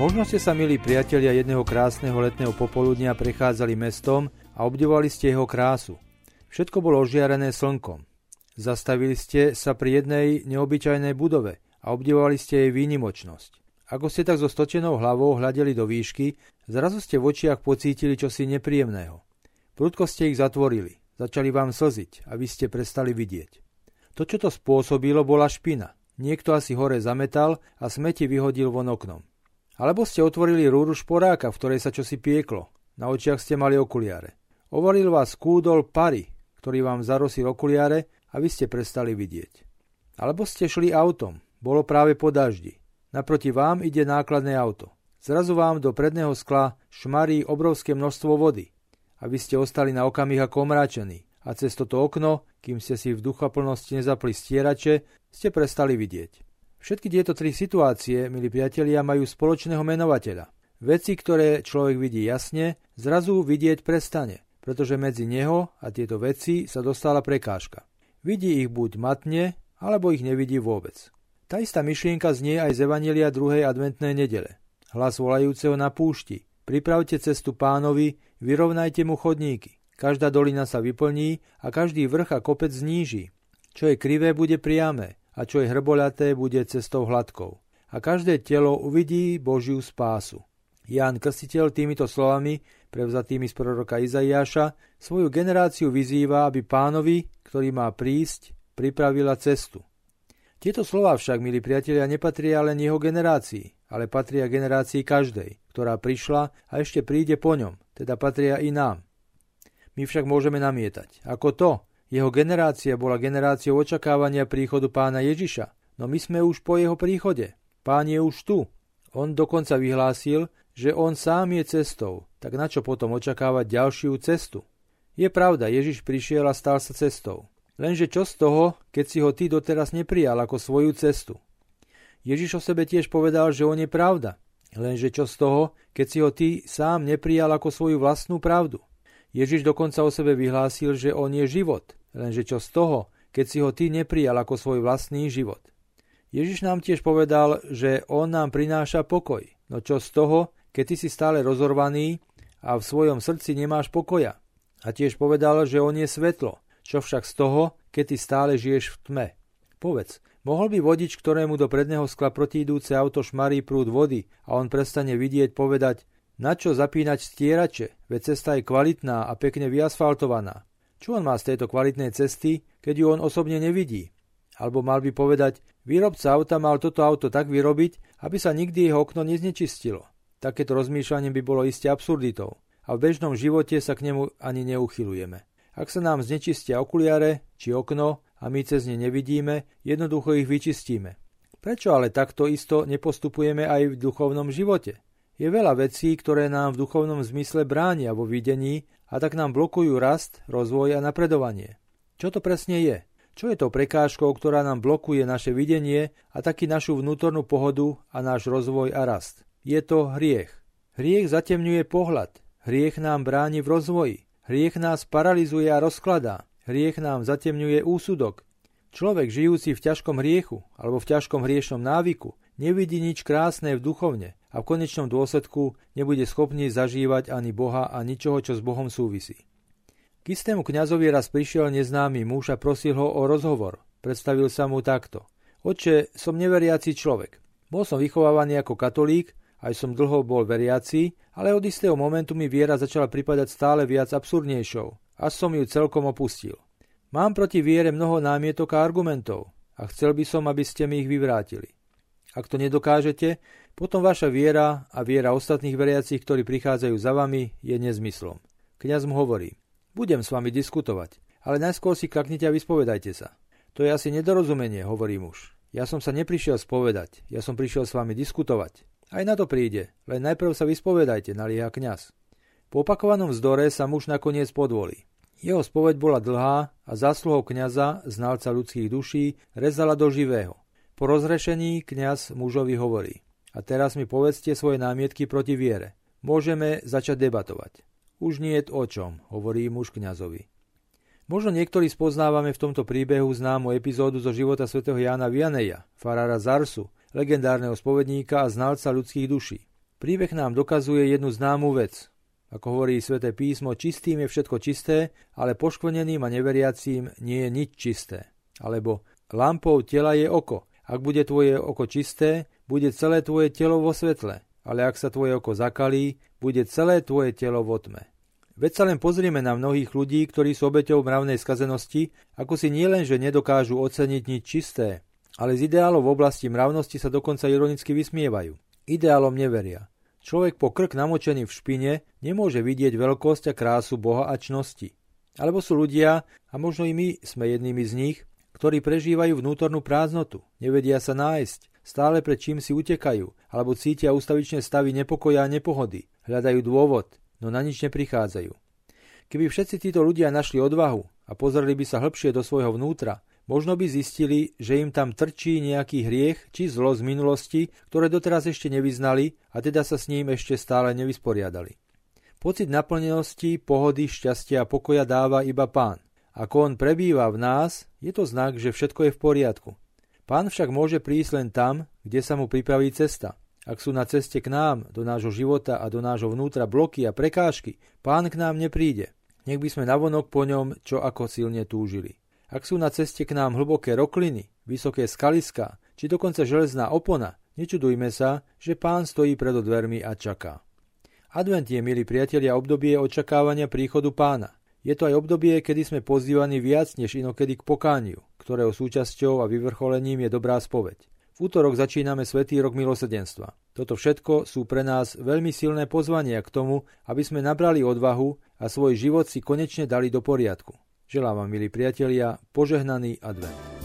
Možno ste sa, milí priatelia, jedného krásneho letného popoludnia prechádzali mestom a obdivovali ste jeho krásu. Všetko bolo ožiarené slnkom. Zastavili ste sa pri jednej neobyčajnej budove a obdivovali ste jej výnimočnosť. Ako ste tak so stočenou hlavou hľadeli do výšky, zrazu ste v očiach pocítili čosi nepríjemného. Prudko ste ich zatvorili, začali vám slziť a vy ste prestali vidieť. To, čo to spôsobilo, bola špina. Niekto asi hore zametal a smeti vyhodil von oknom. Alebo ste otvorili rúru šporáka, v ktorej sa čosi pieklo. Na očiach ste mali okuliare. Ovalil vás kúdol pary, ktorý vám zarosil okuliare a vy ste prestali vidieť. Alebo ste šli autom. Bolo práve po daždi. Naproti vám ide nákladné auto. Zrazu vám do predného skla šmarí obrovské množstvo vody. A vy ste ostali na okamih ako omráčení. A cez toto okno, kým ste si v duchaplnosti nezapli stierače, ste prestali vidieť. Všetky tieto tri situácie, milí priatelia, majú spoločného menovateľa. Veci, ktoré človek vidí jasne, zrazu vidieť prestane, pretože medzi neho a tieto veci sa dostala prekážka. Vidí ich buď matne, alebo ich nevidí vôbec. Tá istá myšlienka znie aj z Evanelia 2. adventnej nedele. Hlas volajúceho na púšti. Pripravte cestu pánovi, vyrovnajte mu chodníky. Každá dolina sa vyplní a každý vrch a kopec zníži. Čo je krivé, bude priame a čo je hrboľaté, bude cestou hladkou. A každé telo uvidí Božiu spásu. Ján Krstiteľ týmito slovami, prevzatými z proroka Izaiáša, svoju generáciu vyzýva, aby pánovi, ktorý má prísť, pripravila cestu. Tieto slova však, milí priatelia, nepatria len jeho generácii, ale patria generácii každej, ktorá prišla a ešte príde po ňom, teda patria i nám. My však môžeme namietať. Ako to, jeho generácia bola generáciou očakávania príchodu pána Ježiša, no my sme už po jeho príchode. Pán je už tu. On dokonca vyhlásil, že on sám je cestou, tak na čo potom očakávať ďalšiu cestu? Je pravda, Ježiš prišiel a stal sa cestou. Lenže čo z toho, keď si ho ty doteraz neprijal ako svoju cestu? Ježiš o sebe tiež povedal, že on je pravda. Lenže čo z toho, keď si ho ty sám neprijal ako svoju vlastnú pravdu? Ježiš dokonca o sebe vyhlásil, že on je život. Lenže čo z toho, keď si ho ty neprijal ako svoj vlastný život? Ježiš nám tiež povedal, že on nám prináša pokoj. No čo z toho, keď ty si stále rozorvaný a v svojom srdci nemáš pokoja? A tiež povedal, že on je svetlo. Čo však z toho, keď ty stále žiješ v tme? Povedz, mohol by vodič, ktorému do predného skla protiidúce auto šmarí prúd vody a on prestane vidieť, povedať, na čo zapínať stierače, veď cesta je kvalitná a pekne vyasfaltovaná. Čo on má z tejto kvalitnej cesty, keď ju on osobne nevidí? Alebo mal by povedať, výrobca auta mal toto auto tak vyrobiť, aby sa nikdy jeho okno neznečistilo. Takéto rozmýšľanie by bolo iste absurditou a v bežnom živote sa k nemu ani neuchylujeme. Ak sa nám znečistia okuliare či okno a my cez ne nevidíme, jednoducho ich vyčistíme. Prečo ale takto isto nepostupujeme aj v duchovnom živote? Je veľa vecí, ktoré nám v duchovnom zmysle bránia vo videní a tak nám blokujú rast, rozvoj a napredovanie. Čo to presne je? Čo je to prekážkou, ktorá nám blokuje naše videnie a taký našu vnútornú pohodu a náš rozvoj a rast? Je to hriech. Hriech zatemňuje pohľad. Hriech nám bráni v rozvoji. Hriech nás paralizuje a rozkladá. Hriech nám zatemňuje úsudok. Človek žijúci v ťažkom hriechu alebo v ťažkom hriešnom návyku nevidí nič krásne v duchovne a v konečnom dôsledku nebude schopný zažívať ani Boha a ničoho, čo s Bohom súvisí. K istému kňazovi raz prišiel neznámy muž a prosil ho o rozhovor. Predstavil sa mu takto. Oče, som neveriaci človek. Bol som vychovávaný ako katolík, aj som dlho bol veriaci, ale od istého momentu mi viera začala pripadať stále viac absurdnejšou, až som ju celkom opustil. Mám proti viere mnoho námietok a argumentov a chcel by som, aby ste mi ich vyvrátili. Ak to nedokážete, potom vaša viera a viera ostatných veriacich, ktorí prichádzajú za vami, je nezmyslom. Kňaz mu hovorí, budem s vami diskutovať, ale najskôr si kľaknite a vyspovedajte sa. To je asi nedorozumenie, hovorí muž. Ja som sa neprišiel spovedať, ja som prišiel s vami diskutovať. Aj na to príde, len najprv sa vyspovedajte, nalieha kňaz. Po opakovanom vzdore sa muž nakoniec podvolí. Jeho spoveď bola dlhá a zásluhou kňaza, znalca ľudských duší, rezala do živého. Po rozrešení kňaz mužovi hovorí. A teraz mi povedzte svoje námietky proti viere. Môžeme začať debatovať. Už nie je o čom, hovorí muž kňazovi. Možno niektorí spoznávame v tomto príbehu známu epizódu zo života svätého Jána Vianeja, farára Zarsu, legendárneho spovedníka a znalca ľudských duší. Príbeh nám dokazuje jednu známú vec. Ako hovorí sväté písmo, čistým je všetko čisté, ale poškvrneným a neveriacím nie je nič čisté. Alebo lampou tela je oko. Ak bude tvoje oko čisté, bude celé tvoje telo vo svetle. Ale ak sa tvoje oko zakalí, bude celé tvoje telo vo tme. Veď sa len pozrieme na mnohých ľudí, ktorí sú obeťou mravnej skazenosti, ako si nielenže nedokážu oceniť nič čisté, ale z ideálov v oblasti mravnosti sa dokonca ironicky vysmievajú. Ideálom neveria. Človek po krk namočený v špine nemôže vidieť veľkosť a krásu Boha a čnosti. Alebo sú ľudia, a možno i my sme jednými z nich, ktorí prežívajú vnútornú prázdnotu, nevedia sa nájsť, stále pred čím si utekajú, alebo cítia ustavičné stavy nepokoja a nepohody, hľadajú dôvod, no na nič neprichádzajú. Keby všetci títo ľudia našli odvahu a pozreli by sa hĺbšie do svojho vnútra, Možno by zistili, že im tam trčí nejaký hriech či zlo z minulosti, ktoré doteraz ešte nevyznali a teda sa s ním ešte stále nevysporiadali. Pocit naplnenosti, pohody, šťastia a pokoja dáva iba pán. Ako on prebýva v nás, je to znak, že všetko je v poriadku. Pán však môže prísť len tam, kde sa mu pripraví cesta. Ak sú na ceste k nám, do nášho života a do nášho vnútra bloky a prekážky, pán k nám nepríde. Nech by sme navonok po ňom čo ako silne túžili. Ak sú na ceste k nám hlboké rokliny, vysoké skaliská, či dokonca železná opona, nečudujme sa, že pán stojí pred dvermi a čaká. Advent je, milí priatelia, obdobie očakávania príchodu pána. Je to aj obdobie, kedy sme pozývaní viac než inokedy k pokániu, ktorého súčasťou a vyvrcholením je dobrá spoveď. V útorok začíname Svetý rok milosedenstva. Toto všetko sú pre nás veľmi silné pozvania k tomu, aby sme nabrali odvahu a svoj život si konečne dali do poriadku. Želám vám, milí priatelia, požehnaný advent.